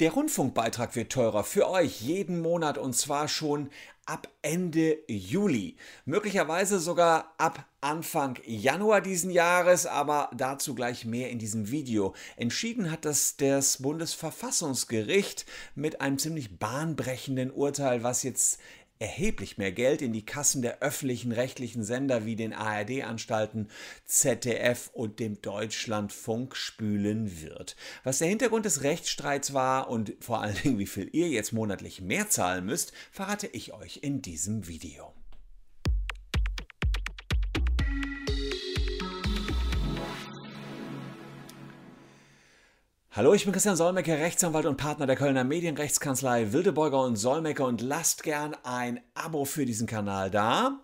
Der Rundfunkbeitrag wird teurer für euch jeden Monat und zwar schon ab Ende Juli. Möglicherweise sogar ab Anfang Januar diesen Jahres, aber dazu gleich mehr in diesem Video. Entschieden hat das das Bundesverfassungsgericht mit einem ziemlich bahnbrechenden Urteil, was jetzt erheblich mehr Geld in die Kassen der öffentlichen rechtlichen Sender wie den ARD-Anstalten, ZDF und dem Deutschlandfunk spülen wird. Was der Hintergrund des Rechtsstreits war und vor allen Dingen wie viel ihr jetzt monatlich mehr zahlen müsst, verrate ich euch in diesem Video. Hallo, ich bin Christian Solmecke, Rechtsanwalt und Partner der Kölner Medienrechtskanzlei Wildebeuger und Solmecke und lasst gern ein Abo für diesen Kanal da,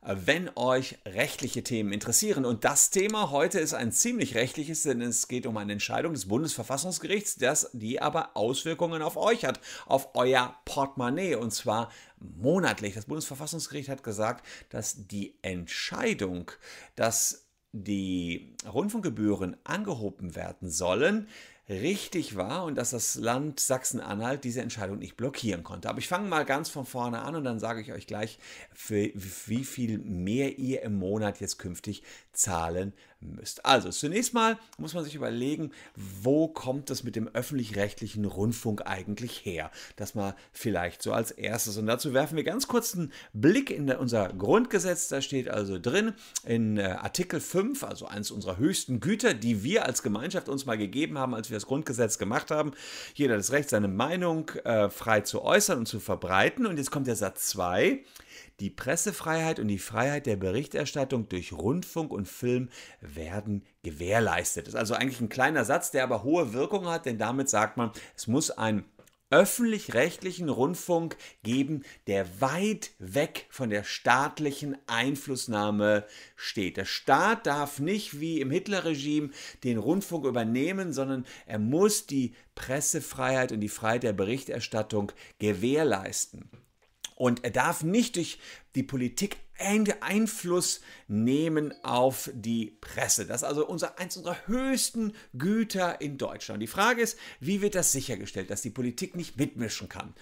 wenn euch rechtliche Themen interessieren. Und das Thema heute ist ein ziemlich rechtliches, denn es geht um eine Entscheidung des Bundesverfassungsgerichts, das die aber Auswirkungen auf euch hat, auf euer Portemonnaie und zwar monatlich. Das Bundesverfassungsgericht hat gesagt, dass die Entscheidung, dass die Rundfunkgebühren angehoben werden sollen, richtig war und dass das Land Sachsen-Anhalt diese Entscheidung nicht blockieren konnte. Aber ich fange mal ganz von vorne an und dann sage ich euch gleich, für wie viel mehr ihr im Monat jetzt künftig zahlen müsst. Also zunächst mal muss man sich überlegen, wo kommt es mit dem öffentlich-rechtlichen Rundfunk eigentlich her? Das mal vielleicht so als erstes. Und dazu werfen wir ganz kurz einen Blick in unser Grundgesetz. Da steht also drin in äh, Artikel 5, also eines unserer höchsten Güter, die wir als Gemeinschaft uns mal gegeben haben, als wir das Grundgesetz gemacht haben. Jeder hat das Recht, seine Meinung äh, frei zu äußern und zu verbreiten. Und jetzt kommt der Satz 2. Die Pressefreiheit und die Freiheit der Berichterstattung durch Rundfunk und Film werden gewährleistet. Das ist also eigentlich ein kleiner Satz, der aber hohe Wirkung hat, denn damit sagt man, es muss ein öffentlich-rechtlichen Rundfunk geben, der weit weg von der staatlichen Einflussnahme steht. Der Staat darf nicht wie im Hitlerregime den Rundfunk übernehmen, sondern er muss die Pressefreiheit und die Freiheit der Berichterstattung gewährleisten. Und er darf nicht durch die Politik Einfluss nehmen auf die Presse. Das ist also unser, eins unserer höchsten Güter in Deutschland. Die Frage ist, wie wird das sichergestellt, dass die Politik nicht mitmischen kann?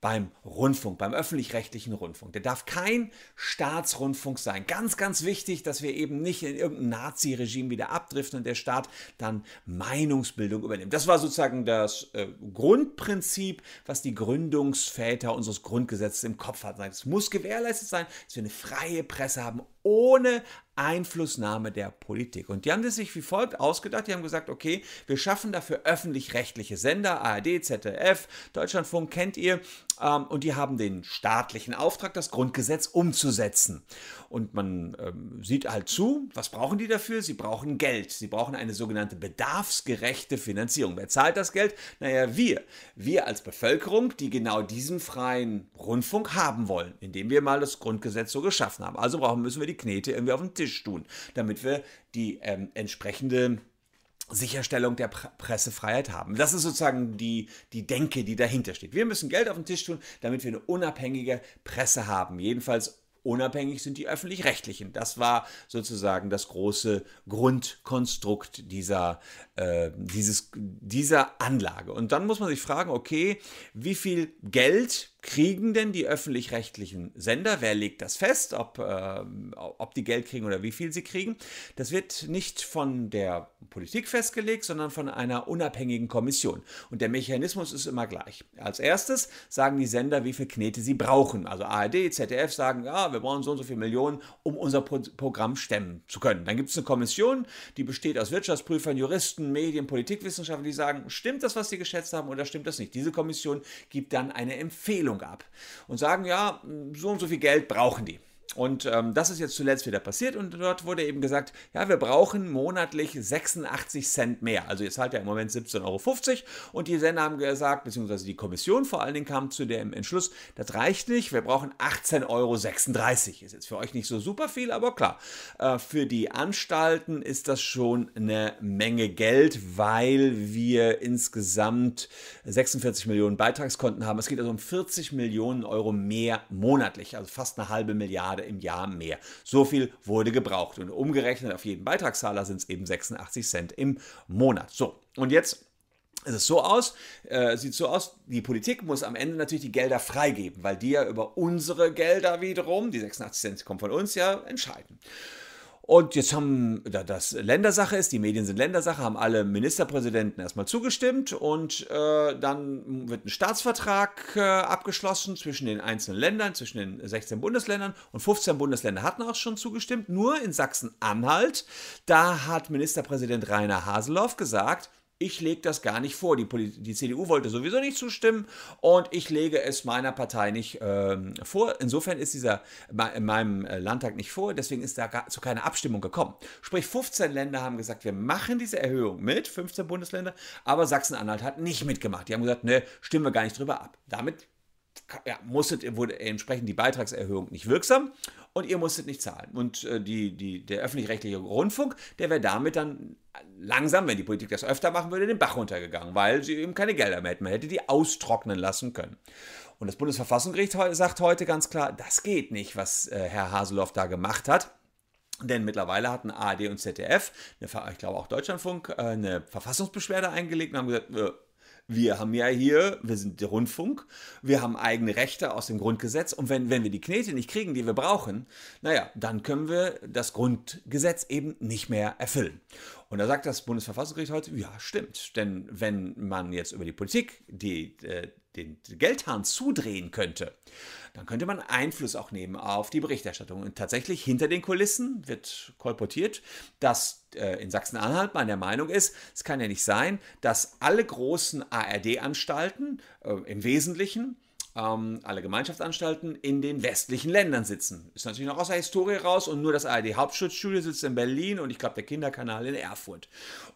Beim Rundfunk, beim öffentlich-rechtlichen Rundfunk. Der darf kein Staatsrundfunk sein. Ganz, ganz wichtig, dass wir eben nicht in irgendein Nazi-Regime wieder abdriften und der Staat dann Meinungsbildung übernimmt. Das war sozusagen das äh, Grundprinzip, was die Gründungsväter unseres Grundgesetzes im Kopf hatten. Es muss gewährleistet sein, dass wir eine freie Presse haben, ohne Einflussnahme der Politik. Und die haben das sich wie folgt ausgedacht. Die haben gesagt, okay, wir schaffen dafür öffentlich-rechtliche Sender, ARD, ZDF, Deutschlandfunk kennt ihr, ähm, und die haben den staatlichen Auftrag, das Grundgesetz umzusetzen. Und man ähm, sieht halt zu, was brauchen die dafür? Sie brauchen Geld. Sie brauchen eine sogenannte bedarfsgerechte Finanzierung. Wer zahlt das Geld? Naja, wir. Wir als Bevölkerung, die genau diesen freien Rundfunk haben wollen, indem wir mal das Grundgesetz so geschaffen haben. Also brauchen müssen wir die Knete irgendwie auf den Tisch tun, damit wir die ähm, entsprechende Sicherstellung der Pressefreiheit haben. Das ist sozusagen die, die Denke, die dahinter steht. Wir müssen Geld auf den Tisch tun, damit wir eine unabhängige Presse haben. Jedenfalls unabhängig sind die öffentlich-rechtlichen. Das war sozusagen das große Grundkonstrukt dieser, äh, dieses, dieser Anlage. Und dann muss man sich fragen, okay, wie viel Geld kriegen denn die öffentlich-rechtlichen Sender? Wer legt das fest, ob, äh, ob die Geld kriegen oder wie viel sie kriegen? Das wird nicht von der Politik festgelegt, sondern von einer unabhängigen Kommission. Und der Mechanismus ist immer gleich. Als erstes sagen die Sender, wie viel Knete sie brauchen. Also ARD, ZDF sagen, ja, wir brauchen so und so viele Millionen, um unser Pro Programm stemmen zu können. Dann gibt es eine Kommission, die besteht aus Wirtschaftsprüfern, Juristen, Medien, Politikwissenschaftlern, die sagen, stimmt das, was sie geschätzt haben oder stimmt das nicht? Diese Kommission gibt dann eine Empfehlung Empfehlung ab und sagen, ja, so und so viel Geld brauchen die. Und ähm, das ist jetzt zuletzt wieder passiert und dort wurde eben gesagt, ja, wir brauchen monatlich 86 Cent mehr. Also ihr zahlt ja im Moment 17,50 Euro und die Sender haben gesagt, beziehungsweise die Kommission vor allen Dingen kam zu dem Entschluss, das reicht nicht, wir brauchen 18,36 Euro. Ist jetzt für euch nicht so super viel, aber klar, äh, für die Anstalten ist das schon eine Menge Geld, weil wir insgesamt 46 Millionen Beitragskonten haben. Es geht also um 40 Millionen Euro mehr monatlich, also fast eine halbe Milliarde Milliarde im Jahr mehr. So viel wurde gebraucht. Und umgerechnet auf jeden Beitragszahler sind es eben 86 Cent im Monat. So, und jetzt es ist so aus, äh, sieht so aus, die Politik muss am Ende natürlich die Gelder freigeben, weil die ja über unsere Gelder wiederum, die 86 Cent kommen von uns ja, entscheiden. Und jetzt haben, da das Ländersache ist, die Medien sind Ländersache, haben alle Ministerpräsidenten erstmal zugestimmt und äh, dann wird ein Staatsvertrag äh, abgeschlossen zwischen den einzelnen Ländern, zwischen den 16 Bundesländern und 15 Bundesländer hatten auch schon zugestimmt. Nur in Sachsen-Anhalt, da hat Ministerpräsident Rainer Haseloff gesagt, ich lege das gar nicht vor. Die, die, CDU wollte sowieso nicht zustimmen und ich lege es meiner Partei nicht ähm, vor. Insofern ist dieser in meinem äh, Landtag nicht vor, deswegen ist da gar, zu keiner Abstimmung gekommen. Sprich, 15 Länder haben gesagt, wir machen diese Erhöhung mit, 15 Bundesländer, aber Sachsen-Anhalt hat nicht mitgemacht. Die haben gesagt, ne, stimmen wir gar nicht drüber ab. Damit ja, musstet, wurde entsprechend die Beitragserhöhung nicht wirksam und ihr musstet nicht zahlen. Und äh, die, die, der öffentlich-rechtliche Rundfunk, der wäre damit dann langsam, wenn die Politik das öfter machen würde, den Bach runtergegangen, weil sie eben keine Gelder mehr hätten. Man hätte die austrocknen lassen können. Und das Bundesverfassungsgericht sagt heute ganz klar, das geht nicht, was äh, Herr Haseloff da gemacht hat. Denn mittlerweile hatten ARD und ZDF, eine, ich glaube auch Deutschlandfunk, äh, eine Verfassungsbeschwerde eingelegt und haben gesagt, äh, wir haben ja hier, wir sind der Rundfunk, wir haben eigene Rechte aus dem Grundgesetz und wenn, wenn wir die Knete nicht kriegen, die wir brauchen, naja, dann können wir das Grundgesetz eben nicht mehr erfüllen. Und da sagt das Bundesverfassungsgericht heute, ja, stimmt. Denn wenn man jetzt über die Politik die, äh, den Geldhahn zudrehen könnte, dann könnte man Einfluss auch nehmen auf die Berichterstattung. Und tatsächlich hinter den Kulissen wird kolportiert, dass äh, in Sachsen-Anhalt man der Meinung ist, es kann ja nicht sein, dass alle großen ARD-Anstalten äh, im Wesentlichen ähm, alle Gemeinschaftsanstalten in den westlichen Ländern sitzen. Ist natürlich noch aus der Historie raus und nur das ARD-Hauptschutzstudio sitzt in Berlin und ich glaube der Kinderkanal in Erfurt.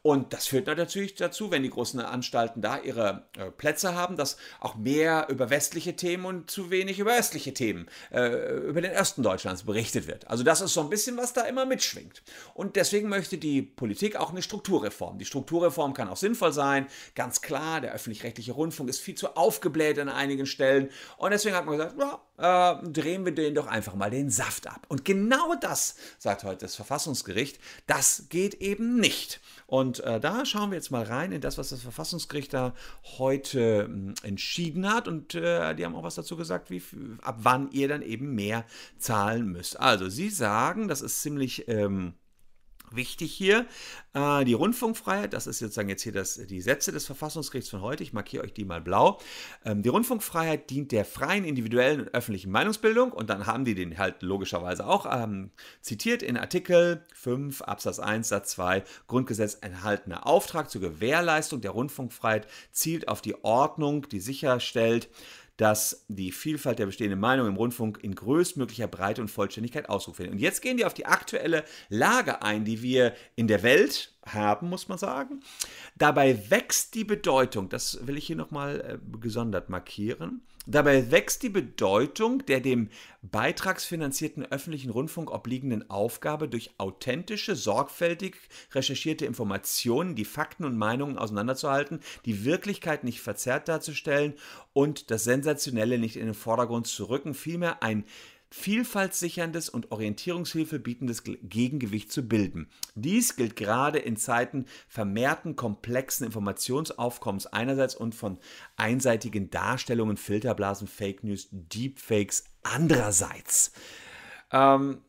Und das führt natürlich dazu, wenn die großen Anstalten da ihre äh, Plätze haben, dass auch mehr über westliche Themen und zu wenig über östliche Themen, äh, über den Osten Deutschlands berichtet wird. Also das ist so ein bisschen, was da immer mitschwingt. Und deswegen möchte die Politik auch eine Strukturreform. Die Strukturreform kann auch sinnvoll sein, ganz klar, der öffentlich-rechtliche Rundfunk ist viel zu aufgebläht an einigen Stellen. Willen. Und deswegen hat man gesagt, ja, äh, drehen wir den doch einfach mal den Saft ab. Und genau das, sagt heute das Verfassungsgericht, das geht eben nicht. Und äh, da schauen wir jetzt mal rein in das, was das Verfassungsgericht da heute äh, entschieden hat. Und äh, die haben auch was dazu gesagt, wie, ab wann ihr dann eben mehr zahlen müsst. Also, sie sagen, das ist ziemlich... Ähm, wichtig hier. Äh, die Rundfunkfreiheit, das ist sozusagen jetzt hier das, die Sätze des Verfassungsgerichts von heute. Ich markiere euch die mal blau. Ähm, die Rundfunkfreiheit dient der freien, individuellen und öffentlichen Meinungsbildung. Und dann haben die den halt logischerweise auch ähm, zitiert in Artikel 5 Absatz 1 Satz 2 Grundgesetz enthaltener Auftrag zur Gewährleistung der Rundfunkfreiheit zielt auf die Ordnung, die sicherstellt, dass die Vielfalt der bestehenden Meinung im Rundfunk in größtmöglicher Breite und Vollständigkeit Ausdruck findet. Und jetzt gehen die auf die aktuelle Lage ein, die wir in der Welt haben, muss man sagen. Dabei wächst die Bedeutung, das will ich hier nochmal äh, gesondert markieren, dabei wächst die Bedeutung der dem beitragsfinanzierten öffentlichen Rundfunk obliegenden Aufgabe, durch authentische, sorgfältig recherchierte Informationen die Fakten und Meinungen auseinanderzuhalten, die Wirklichkeit nicht verzerrt darzustellen und das Sensationelle nicht in den Vordergrund zu rücken, vielmehr ein vielfaltssicherndes und Orientierungshilfe bietendes Gegengewicht zu bilden. Dies gilt gerade in Zeiten vermehrten komplexen Informationsaufkommens einerseits und von einseitigen Darstellungen, Filterblasen, Fake News, Deepfakes andererseits. Ähm,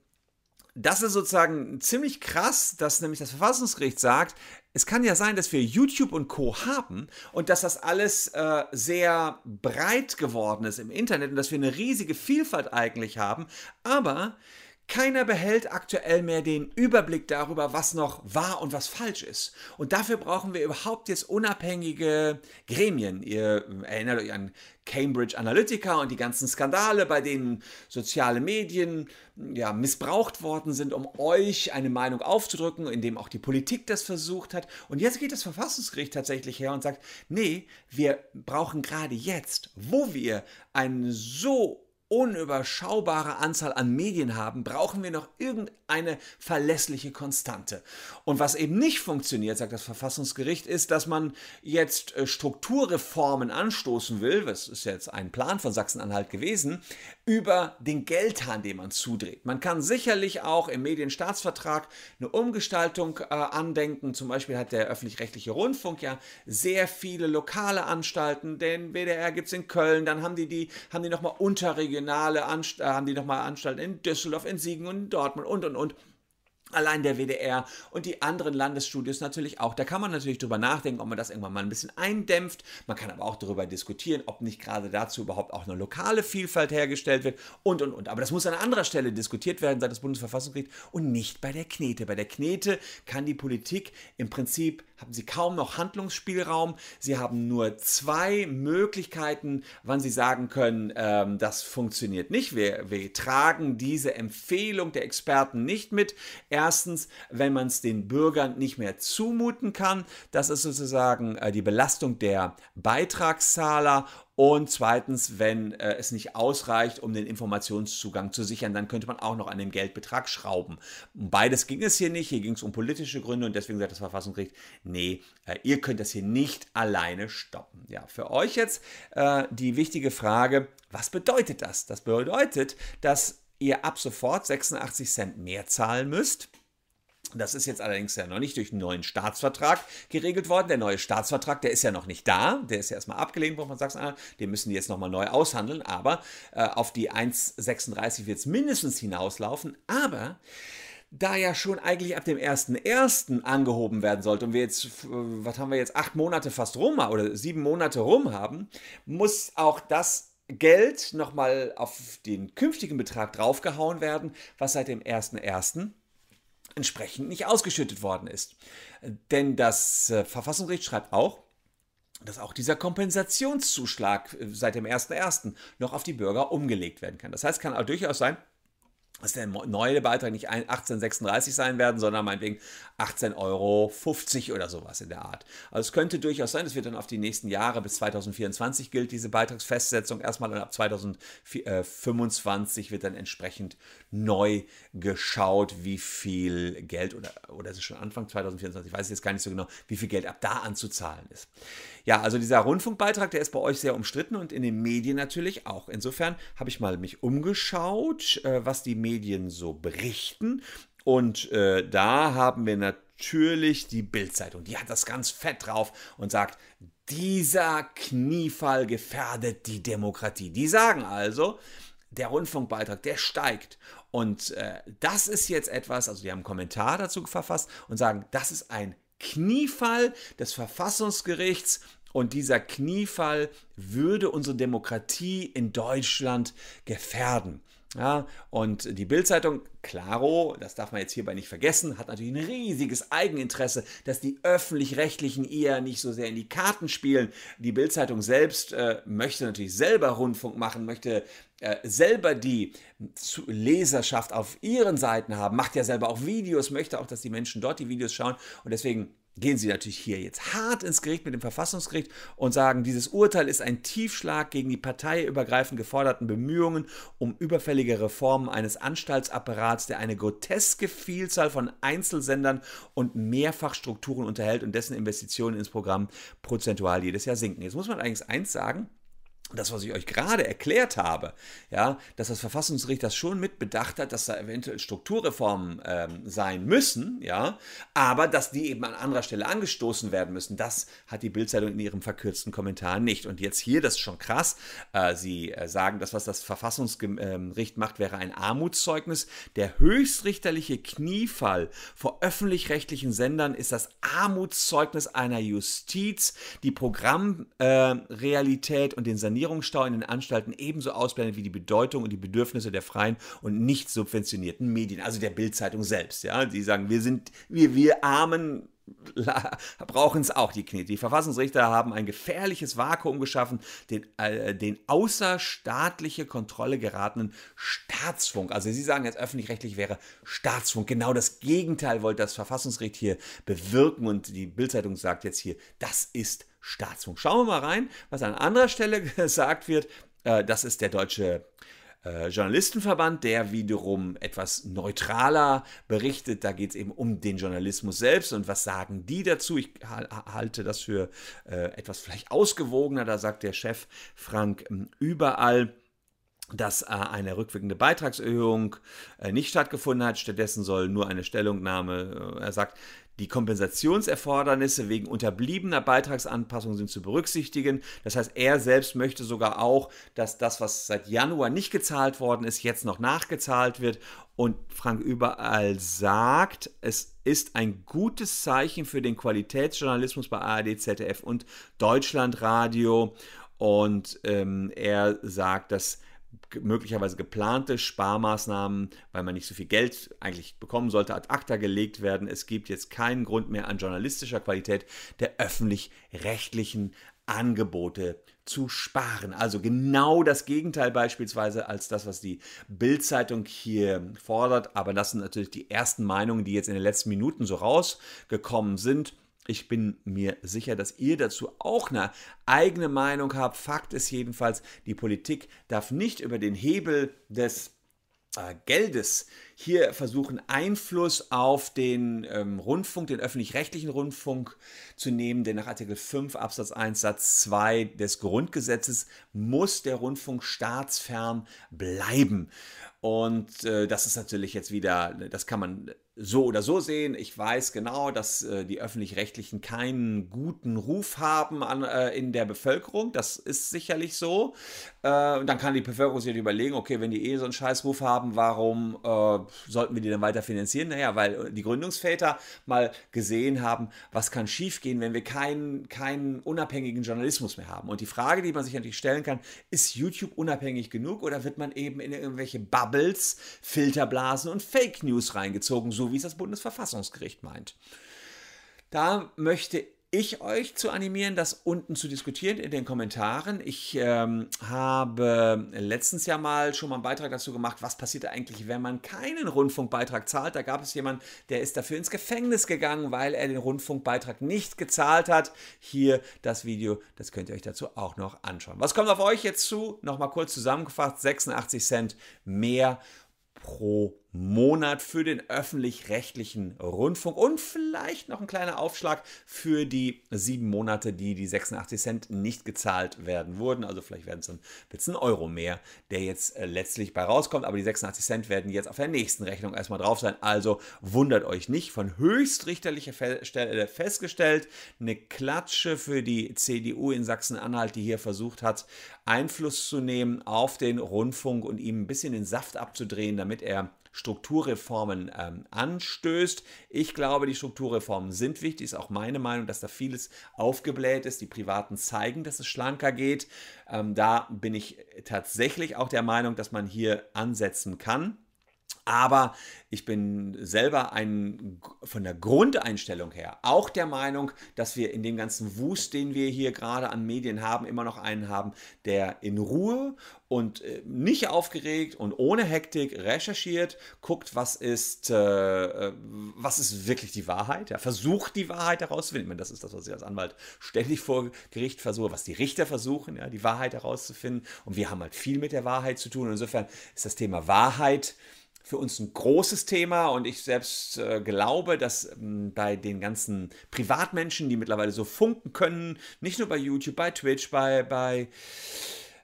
das ist sozusagen ziemlich krass, dass nämlich das Verfassungsgericht sagt, es kann ja sein, dass wir YouTube und Co. haben und dass das alles äh, sehr breit geworden ist im Internet und dass wir eine riesige Vielfalt eigentlich haben, aber keiner behält aktuell mehr den Überblick darüber, was noch wahr und was falsch ist. Und dafür brauchen wir überhaupt jetzt unabhängige Gremien. Ihr erinnert euch an Cambridge Analytica und die ganzen Skandale, bei denen soziale Medien ja, missbraucht worden sind, um euch eine Meinung aufzudrücken, indem auch die Politik das versucht hat. Und jetzt geht das Verfassungsgericht tatsächlich her und sagt, nee, wir brauchen gerade jetzt, wo wir einen so unüberschaubare Anzahl an Medien haben, brauchen wir noch irgendeine verlässliche Konstante. Und was eben nicht funktioniert, sagt das Verfassungsgericht, ist, dass man jetzt äh, Strukturreformen anstoßen will, das ist jetzt ein Plan von Sachsen-Anhalt gewesen, über den Geldhahn, den man zudreht. Man kann sicherlich auch im Medienstaatsvertrag eine Umgestaltung äh, andenken. Zum Beispiel hat der öffentlich-rechtliche Rundfunk ja sehr viele lokale Anstalten. Den WDR gibt es in Köln, dann haben die, die, haben die nochmal unterregionale Anst äh, haben die nochmal Anstalten in Düsseldorf, in Siegen und in Dortmund und und und. Allein der WDR und die anderen Landesstudios natürlich auch. Da kann man natürlich drüber nachdenken, ob man das irgendwann mal ein bisschen eindämpft. Man kann aber auch darüber diskutieren, ob nicht gerade dazu überhaupt auch eine lokale Vielfalt hergestellt wird und und und. Aber das muss an anderer Stelle diskutiert werden, seit das Bundesverfassungsgericht und nicht bei der Knete. Bei der Knete kann die Politik im Prinzip haben sie kaum noch Handlungsspielraum. Sie haben nur zwei Möglichkeiten, wann sie sagen können, ähm, das funktioniert nicht. Wir, wir tragen diese Empfehlung der Experten nicht mit. Erstens, wenn man es den Bürgern nicht mehr zumuten kann. Das ist sozusagen äh, die Belastung der Beitragszahler und zweitens, wenn äh, es nicht ausreicht, um den Informationszugang zu sichern, dann könnte man auch noch an dem Geldbetrag schrauben. Beides ging es hier nicht. Hier ging es um politische Gründe und deswegen sagt das Verfassungsgericht, nee, äh, ihr könnt das hier nicht alleine stoppen. Ja, für euch jetzt äh, die wichtige Frage, was bedeutet das? Das bedeutet, dass ihr ab sofort 86 Cent mehr zahlen müsst das ist jetzt allerdings ja noch nicht durch einen neuen Staatsvertrag geregelt worden. Der neue Staatsvertrag, der ist ja noch nicht da. Der ist ja erstmal abgelehnt worden von Sachsen-Anhalt. Den müssen die jetzt nochmal neu aushandeln. Aber äh, auf die 1,36 wird es mindestens hinauslaufen. Aber da ja schon eigentlich ab dem 1.1. angehoben werden sollte und wir jetzt, was haben wir jetzt, acht Monate fast rum oder sieben Monate rum haben, muss auch das Geld nochmal auf den künftigen Betrag draufgehauen werden, was seit dem 1.1 entsprechend nicht ausgeschüttet worden ist. Denn das äh, Verfassungsgericht schreibt auch, dass auch dieser Kompensationszuschlag äh, seit dem 1.1. noch auf die Bürger umgelegt werden kann. Das heißt, kann auch durchaus sein, dass der neue Beitrag nicht 1836 sein werden, sondern meinetwegen 18,50 Euro oder sowas in der Art. Also es könnte durchaus sein, es wird dann auf die nächsten Jahre bis 2024 gilt diese Beitragsfestsetzung erstmal und ab 2025 wird dann entsprechend neu geschaut, wie viel Geld oder, oder ist es schon Anfang 2024, ich weiß jetzt gar nicht so genau, wie viel Geld ab da anzuzahlen ist. Ja, also dieser Rundfunkbeitrag, der ist bei euch sehr umstritten und in den Medien natürlich auch. Insofern habe ich mal mich umgeschaut, äh, was die Medien so berichten. Und äh, da haben wir natürlich die Bildzeitung. Die hat das ganz fett drauf und sagt, dieser Kniefall gefährdet die Demokratie. Die sagen also, der Rundfunkbeitrag, der steigt. Und äh, das ist jetzt etwas, also die haben einen Kommentar dazu verfasst und sagen, das ist ein Kniefall des Verfassungsgerichts und dieser Kniefall würde unsere Demokratie in Deutschland gefährden. Ja, und die Bildzeitung, Claro, das darf man jetzt hierbei nicht vergessen, hat natürlich ein riesiges Eigeninteresse, dass die öffentlich-rechtlichen eher nicht so sehr in die Karten spielen. Die Bildzeitung selbst äh, möchte natürlich selber Rundfunk machen, möchte äh, selber die Leserschaft auf ihren Seiten haben, macht ja selber auch Videos, möchte auch, dass die Menschen dort die Videos schauen und deswegen gehen sie natürlich hier jetzt hart ins Gericht mit dem Verfassungsgericht und sagen, dieses Urteil ist ein Tiefschlag gegen die parteiübergreifend geforderten Bemühungen um überfällige Reformen eines Anstaltsapparats, der eine groteske Vielzahl von Einzelsendern und Mehrfachstrukturen unterhält und dessen Investitionen ins Programm prozentual jedes Jahr sinken. Jetzt muss man eigentlich eins sagen, das, was ich euch gerade erklärt habe, ja, dass das Verfassungsgericht das schon mit bedacht hat, dass da eventuell Strukturreformen ähm, sein müssen, ja, aber dass die eben an anderer Stelle angestoßen werden müssen, das hat die Bildzeitung in ihrem verkürzten Kommentar nicht. Und jetzt hier, das ist schon krass, äh, sie äh, sagen, das, was das Verfassungsgericht macht, wäre ein Armutszeugnis. Der höchstrichterliche Kniefall vor öffentlich-rechtlichen Sendern ist das Armutszeugnis einer Justiz, die Programmrealität äh, und den Sanierungsstau in den Anstalten ebenso ausblendet wie die Bedeutung und die Bedürfnisse der freien und nicht subventionierten Medien, also der Bildzeitung selbst. Ja, die sagen, wir sind, wir, wir armen brauchen es auch, die Knie. Die Verfassungsrichter haben ein gefährliches Vakuum geschaffen, den, äh, den außerstaatliche Kontrolle geratenen Staatsfunk. Also Sie sagen jetzt öffentlich-rechtlich wäre Staatsfunk. Genau das Gegenteil wollte das Verfassungsgericht hier bewirken und die Bildzeitung sagt jetzt hier, das ist Staatsfunk. Schauen wir mal rein, was an anderer Stelle gesagt wird. Äh, das ist der deutsche äh, Journalistenverband, der wiederum etwas neutraler berichtet. Da geht es eben um den Journalismus selbst und was sagen die dazu. Ich halte das für äh, etwas vielleicht ausgewogener. Da sagt der Chef Frank ähm, überall. dass eine rückwirkende Beitragserhöhung nicht stattgefunden hat. Stattdessen soll nur eine Stellungnahme, er sagt, die Kompensationserfordernisse wegen unterbliebener Beitragsanpassungen sind zu berücksichtigen. Das heißt, er selbst möchte sogar auch, dass das, was seit Januar nicht gezahlt worden ist, jetzt noch nachgezahlt wird. Und Frank Überall sagt, es ist ein gutes Zeichen für den Qualitätsjournalismus bei ARD, ZDF und Deutschlandradio. Und ähm, er sagt, dass möglicherweise geplante Sparmaßnahmen, weil man nicht so viel Geld eigentlich bekommen sollte, ad acta gelegt werden. Es gibt jetzt keinen Grund mehr an journalistischer Qualität der öffentlich-rechtlichen Angebote zu sparen. Also genau das Gegenteil beispielsweise als das, was die Bild-Zeitung hier fordert. Aber das sind natürlich die ersten Meinungen, die jetzt in den letzten Minuten so rausgekommen sind. Ich bin mir sicher, dass ihr dazu auch eine eigene Meinung habt. Fakt ist jedenfalls, die Politik darf nicht über den Hebel des äh, Geldes hier versuchen, Einfluss auf den ähm, Rundfunk, den öffentlich-rechtlichen Rundfunk zu nehmen, denn nach Artikel 5 Absatz 1 Satz 2 des Grundgesetzes muss der Rundfunk staatsfern bleiben. Und äh, das ist natürlich jetzt wieder, das kann man so oder so sehen. Ich weiß genau, dass äh, die öffentlich-rechtlichen keinen guten Ruf haben an, äh, in der Bevölkerung. Das ist sicherlich so. Äh, und dann kann die Bevölkerung sich überlegen, okay, wenn die eh so einen Scheißruf haben, warum äh, sollten wir die dann weiter finanzieren? Naja, weil die Gründungsväter mal gesehen haben, was kann schiefgehen, wenn wir keinen, keinen unabhängigen Journalismus mehr haben. Und die Frage, die man sich natürlich stellen kann, ist YouTube unabhängig genug oder wird man eben in irgendwelche Bubbles, Filterblasen und Fake News reingezogen, so wie es das Bundesverfassungsgericht meint. Da möchte ich euch zu animieren, das unten zu diskutieren in den Kommentaren. Ich ähm, habe letztens ja mal schon mal einen Beitrag dazu gemacht, was passiert eigentlich, wenn man keinen Rundfunkbeitrag zahlt. Da gab es jemanden, der ist dafür ins Gefängnis gegangen, weil er den Rundfunkbeitrag nicht gezahlt hat. Hier das Video, das könnt ihr euch dazu auch noch anschauen. Was kommt auf euch jetzt zu? Nochmal kurz zusammengefasst, 86 Cent mehr pro Monat für den öffentlich-rechtlichen Rundfunk und vielleicht noch ein kleiner Aufschlag für die sieben Monate, die die 86 Cent nicht gezahlt werden wurden. Also vielleicht werden es dann wird's ein Euro mehr, der jetzt äh, letztlich bei rauskommt. Aber die 86 Cent werden jetzt auf der nächsten Rechnung erstmal drauf sein. Also wundert euch nicht. Von höchstrichterlicher Stelle festgestellt, eine Klatsche für die CDU in Sachsen-Anhalt, die hier versucht hat, Einfluss zu nehmen auf den Rundfunk und ihm ein bisschen den Saft abzudrehen, damit er Strukturreformen ähm, anstößt. Ich glaube, die Strukturreformen sind wichtig. Ist auch meine Meinung, dass da vieles aufgebläht ist. Die Privaten zeigen, dass es schlanker geht. Ähm, da bin ich tatsächlich auch der Meinung, dass man hier ansetzen kann. Aber ich bin selber ein, von der Grundeinstellung her auch der Meinung, dass wir in dem ganzen Wust, den wir hier gerade an Medien haben, immer noch einen haben, der in Ruhe und äh, nicht aufgeregt und ohne Hektik recherchiert, guckt, was ist, äh, was ist wirklich die Wahrheit, ja, versucht die Wahrheit herauszufinden. Meine, das ist das, was ich als Anwalt ständig vor Gericht versuche, was die Richter versuchen, ja, die Wahrheit herauszufinden. Und wir haben halt viel mit der Wahrheit zu tun. Und insofern ist das Thema Wahrheit für uns ein großes Thema und ich selbst äh, glaube, dass ähm, bei den ganzen Privatmenschen, die mittlerweile so funken können, nicht nur bei YouTube, bei Twitch, bei, bei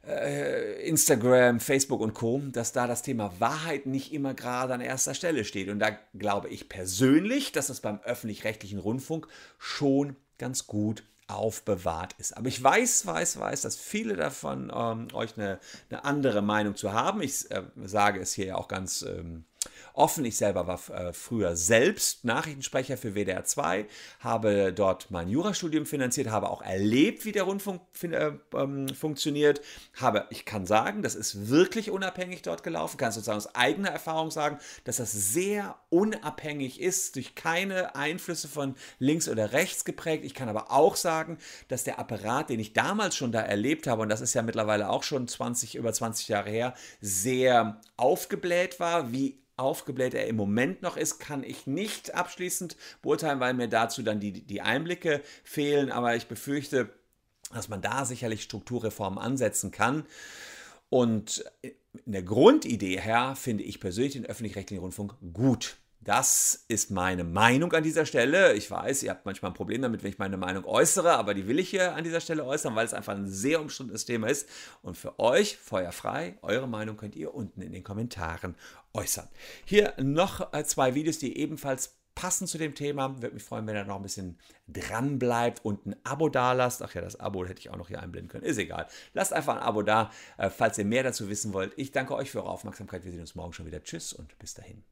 äh, Instagram, Facebook und Co., dass da das Thema Wahrheit nicht immer gerade an erster Stelle steht. Und da glaube ich persönlich, dass das beim öffentlich-rechtlichen Rundfunk schon ganz gut aufbewahrt ist. Aber ich weiß, weiß, weiß, dass viele davon ähm, euch eine, eine, andere Meinung zu haben. Ich äh, sage es hier ja auch ganz ähm, offen. Ich selber war äh, früher selbst Nachrichtensprecher für WDR 2, habe dort mein Jurastudium finanziert, habe auch erlebt, wie der Rundfunk äh, ähm, funktioniert. Habe, ich kann sagen, das ist wirklich unabhängig dort gelaufen. Kann sozusagen aus eigener Erfahrung sagen, dass das sehr unabhängig ist, durch keine Einflüsse von links oder rechts geprägt. Ich kann aber auch sagen, dass der Apparat, den ich damals schon da erlebt habe, und das ist ja mittlerweile auch schon 20, über 20 Jahre her, sehr aufgebläht war, wie aufgebläht er im Moment noch ist, kann ich nicht abschließend beurteilen, weil mir dazu dann die, die Einblicke fehlen. Aber ich befürchte, dass man da sicherlich Strukturreformen ansetzen kann. Und in der Grundidee her finde ich persönlich den öffentlich-rechtlichen Rundfunk gut. Das ist meine Meinung an dieser Stelle. Ich weiß, ihr habt manchmal ein Problem damit, wenn ich meine Meinung äußere, aber die will ich hier an dieser Stelle äußern, weil es einfach ein sehr umstrittenes Thema ist. Und für euch, feuerfrei, eure Meinung könnt ihr unten in den Kommentaren äußern. Hier noch äh, zwei Videos, die ebenfalls passend zu dem Thema. Würde mich freuen, wenn ihr noch ein bisschen dran bleibt und ein Abo da lasst. Ach ja, das Abo hätte ich auch noch hier einblenden können. Ist egal. Lasst einfach ein Abo da, äh, falls ihr mehr dazu wissen wollt. Ich danke euch für eure Aufmerksamkeit. Wir sehen uns morgen schon wieder. Tschüss und bis dahin.